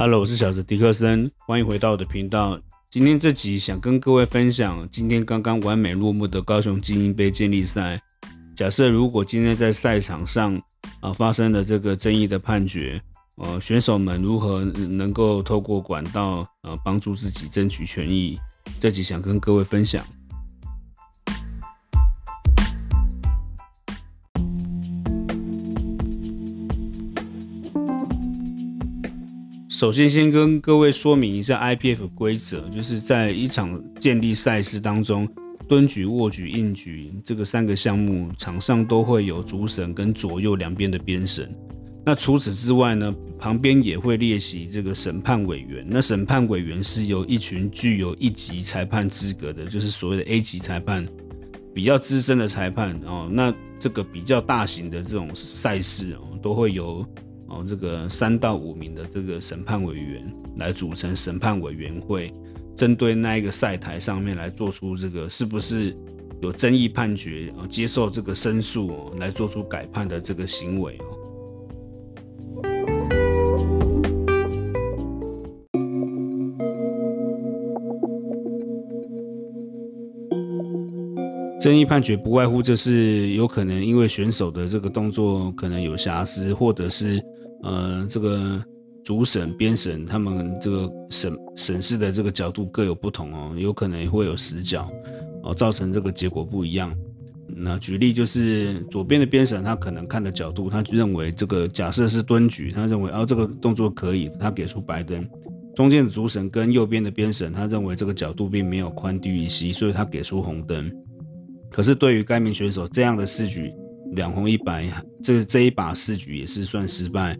Hello，我是小子迪克森，欢迎回到我的频道。今天这集想跟各位分享，今天刚刚完美落幕的高雄精英杯健力赛。假设如果今天在赛场上啊发生了这个争议的判决，呃，选手们如何能够透过管道呃帮助自己争取权益？这集想跟各位分享。首先，先跟各位说明一下 IPF 规则，就是在一场建立赛事当中，蹲举、握举、硬举这个三个项目，场上都会有主审跟左右两边的边审。那除此之外呢，旁边也会列席这个审判委员。那审判委员是由一群具有一级裁判资格的，就是所谓的 A 级裁判，比较资深的裁判哦。那这个比较大型的这种赛事哦，都会有。哦，这个三到五名的这个审判委员来组成审判委员会，针对那一个赛台上面来做出这个是不是有争议判决哦，接受这个申诉哦，来做出改判的这个行为哦。争议判决不外乎就是有可能因为选手的这个动作可能有瑕疵，或者是。呃，这个主审、编审他们这个审审视的这个角度各有不同哦，有可能会有死角哦，造成这个结果不一样。那举例就是左边的编审，他可能看的角度，他认为这个假设是蹲举，他认为哦这个动作可以，他给出白灯。中间的主审跟右边的编审，他认为这个角度并没有宽低于膝，所以他给出红灯。可是对于该名选手这样的试举。两红一白，这这一把四局也是算失败。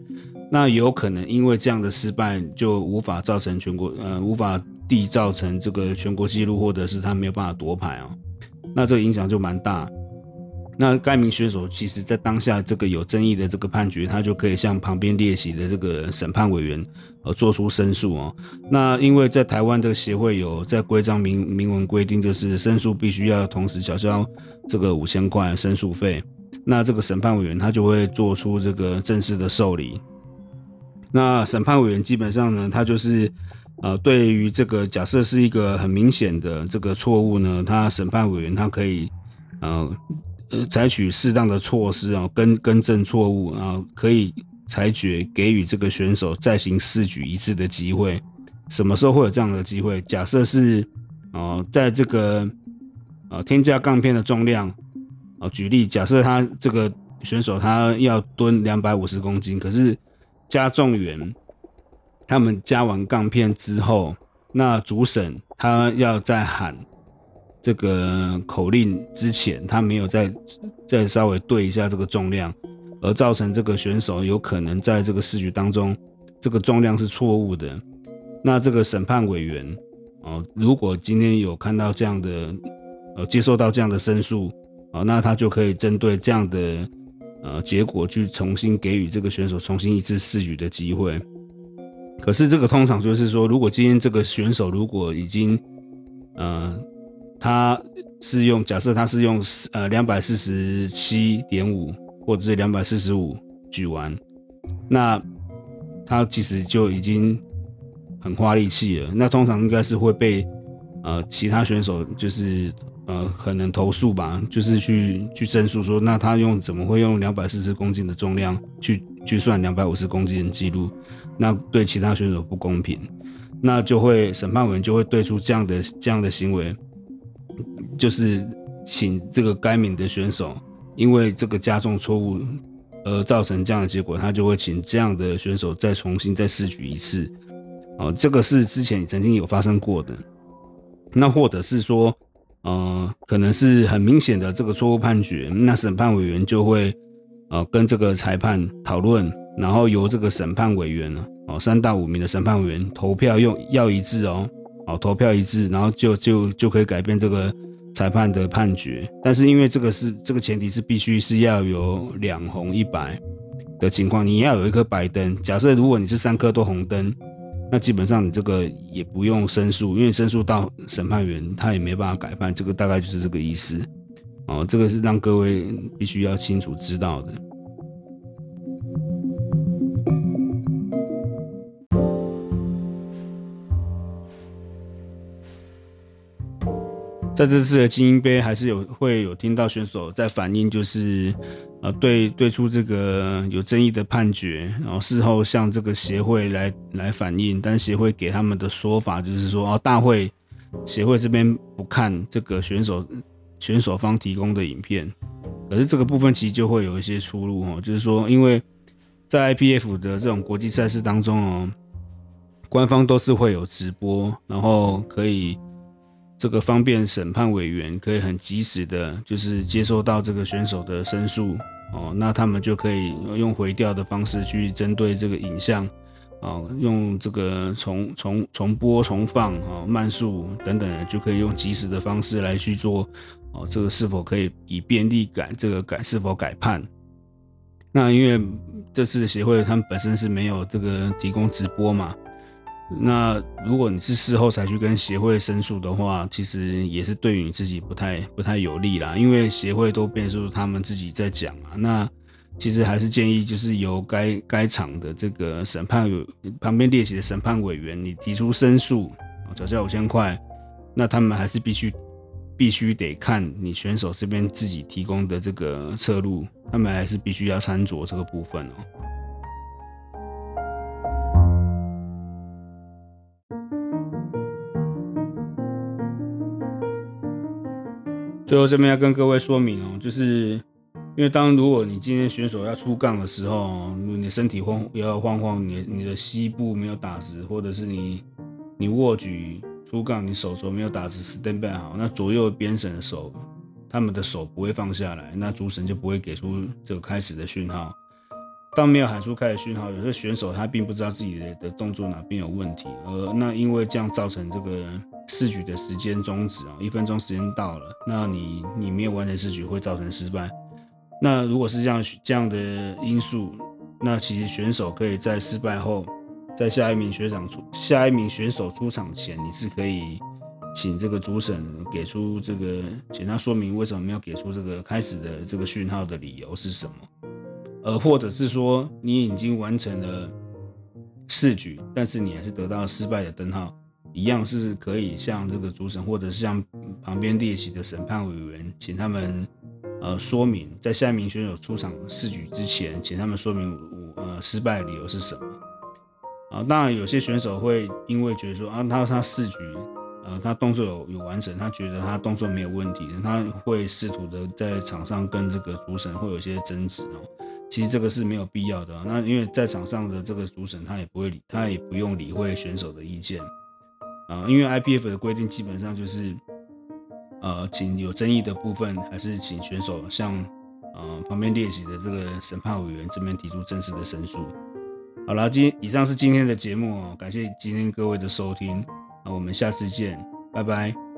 那有可能因为这样的失败，就无法造成全国呃无法缔造成这个全国纪录，或者是他没有办法夺牌哦。那这个影响就蛮大。那该名选手其实在当下这个有争议的这个判决，他就可以向旁边列席的这个审判委员呃做出申诉哦。那因为在台湾的协会有在规章明明文规定，就是申诉必须要同时缴交这个五千块申诉费。那这个审判委员他就会做出这个正式的受理。那审判委员基本上呢，他就是呃，对于这个假设是一个很明显的这个错误呢，他审判委员他可以呃呃采取适当的措施啊，更更正错误啊，可以裁决给予这个选手再行试举一次的机会。什么时候会有这样的机会？假设是哦，在这个呃添加杠片的重量。哦，举例，假设他这个选手他要蹲两百五十公斤，可是加重员他们加完杠片之后，那主审他要在喊这个口令之前，他没有再再稍微对一下这个重量，而造成这个选手有可能在这个试局当中，这个重量是错误的。那这个审判委员哦，如果今天有看到这样的，呃，接受到这样的申诉。哦，那他就可以针对这样的呃结果去重新给予这个选手重新一次试举的机会。可是这个通常就是说，如果今天这个选手如果已经呃他是用假设他是用呃两百四十七点五或者是两百四十五举完，那他其实就已经很花力气了。那通常应该是会被呃其他选手就是。呃，可能投诉吧，就是去去申诉说，那他用怎么会用两百四十公斤的重量去去算两百五十公斤的记录，那对其他选手不公平，那就会审判员就会对出这样的这样的行为，就是请这个该名的选手，因为这个加重错误而造成这样的结果，他就会请这样的选手再重新再试举一次，哦，这个是之前曾经有发生过的，那或者是说。呃，可能是很明显的这个错误判决，那审判委员就会呃跟这个裁判讨论，然后由这个审判委员呢，哦三到五名的审判委员投票用要一致哦，哦投票一致，然后就就就可以改变这个裁判的判决。但是因为这个是这个前提是必须是要有两红一白的情况，你要有一颗白灯。假设如果你是三颗都红灯。那基本上你这个也不用申诉因为申诉到审判员他也没办法改判这个大概就是这个意思。哦这个是让各位必须要清楚知道的。在这次的精英杯还是有会有听到选手在反映就是呃对对出这个有争议的判决，然后事后向这个协会来来反映，但协会给他们的说法就是说哦大会协会这边不看这个选手选手方提供的影片，可是这个部分其实就会有一些出入哦，就是说因为在 IPF 的这种国际赛事当中哦。官方都是会有直播，然后可以这个方便审判委员可以很及时的，就是接收到这个选手的申诉哦，那他们就可以用回调的方式去针对这个影像啊，用这个重重重播、重放啊、慢速等等，就可以用及时的方式来去做哦，这个是否可以以便利改这个改是否改判？那因为这次协会他们本身是没有这个提供直播嘛。那如果你是事后才去跟协会申诉的话，其实也是对于你自己不太不太有利啦，因为协会都变数他们自己在讲啊。那其实还是建议就是由该该场的这个审判有旁边列席的审判委员，你提出申诉，缴交五千块，那他们还是必须必须得看你选手这边自己提供的这个侧录，他们还是必须要参酌这个部分哦。最后这边要跟各位说明哦，就是因为当如果你今天选手要出杠的时候，你身体晃要晃晃，你你的膝部没有打直，或者是你你握举出杠，你手肘没有打直，stand by 好，那左右边绳的手，他们的手不会放下来，那主审就不会给出这个开始的讯号。当没有喊出开始讯号，有些选手他并不知道自己的的动作哪边有问题，而那因为这样造成这个。试举的时间终止啊，一分钟时间到了，那你你没有完成试举会造成失败。那如果是这样这样的因素，那其实选手可以在失败后，在下一名学长出下一名选手出场前，你是可以请这个主审给出这个，请他说明为什么没有给出这个开始的这个讯号的理由是什么，呃，或者是说你已经完成了试举，但是你还是得到失败的灯号。一样是可以向这个主审，或者是向旁边列席的审判委员，请他们呃说明，在下一名选手出场试举之前，请他们说明我呃失败的理由是什么啊？当然，有些选手会因为觉得说啊，他他试举呃他动作有有完成，他觉得他动作没有问题，他会试图的在场上跟这个主审会有一些争执哦。其实这个是没有必要的。那因为在场上的这个主审他也不会理，他也不用理会选手的意见。啊，因为 IPF 的规定基本上就是，呃，请有争议的部分，还是请选手向呃旁边列席的这个审判委员这边提出正式的申诉。好啦，今以上是今天的节目哦，感谢今天各位的收听，那我们下次见，拜拜。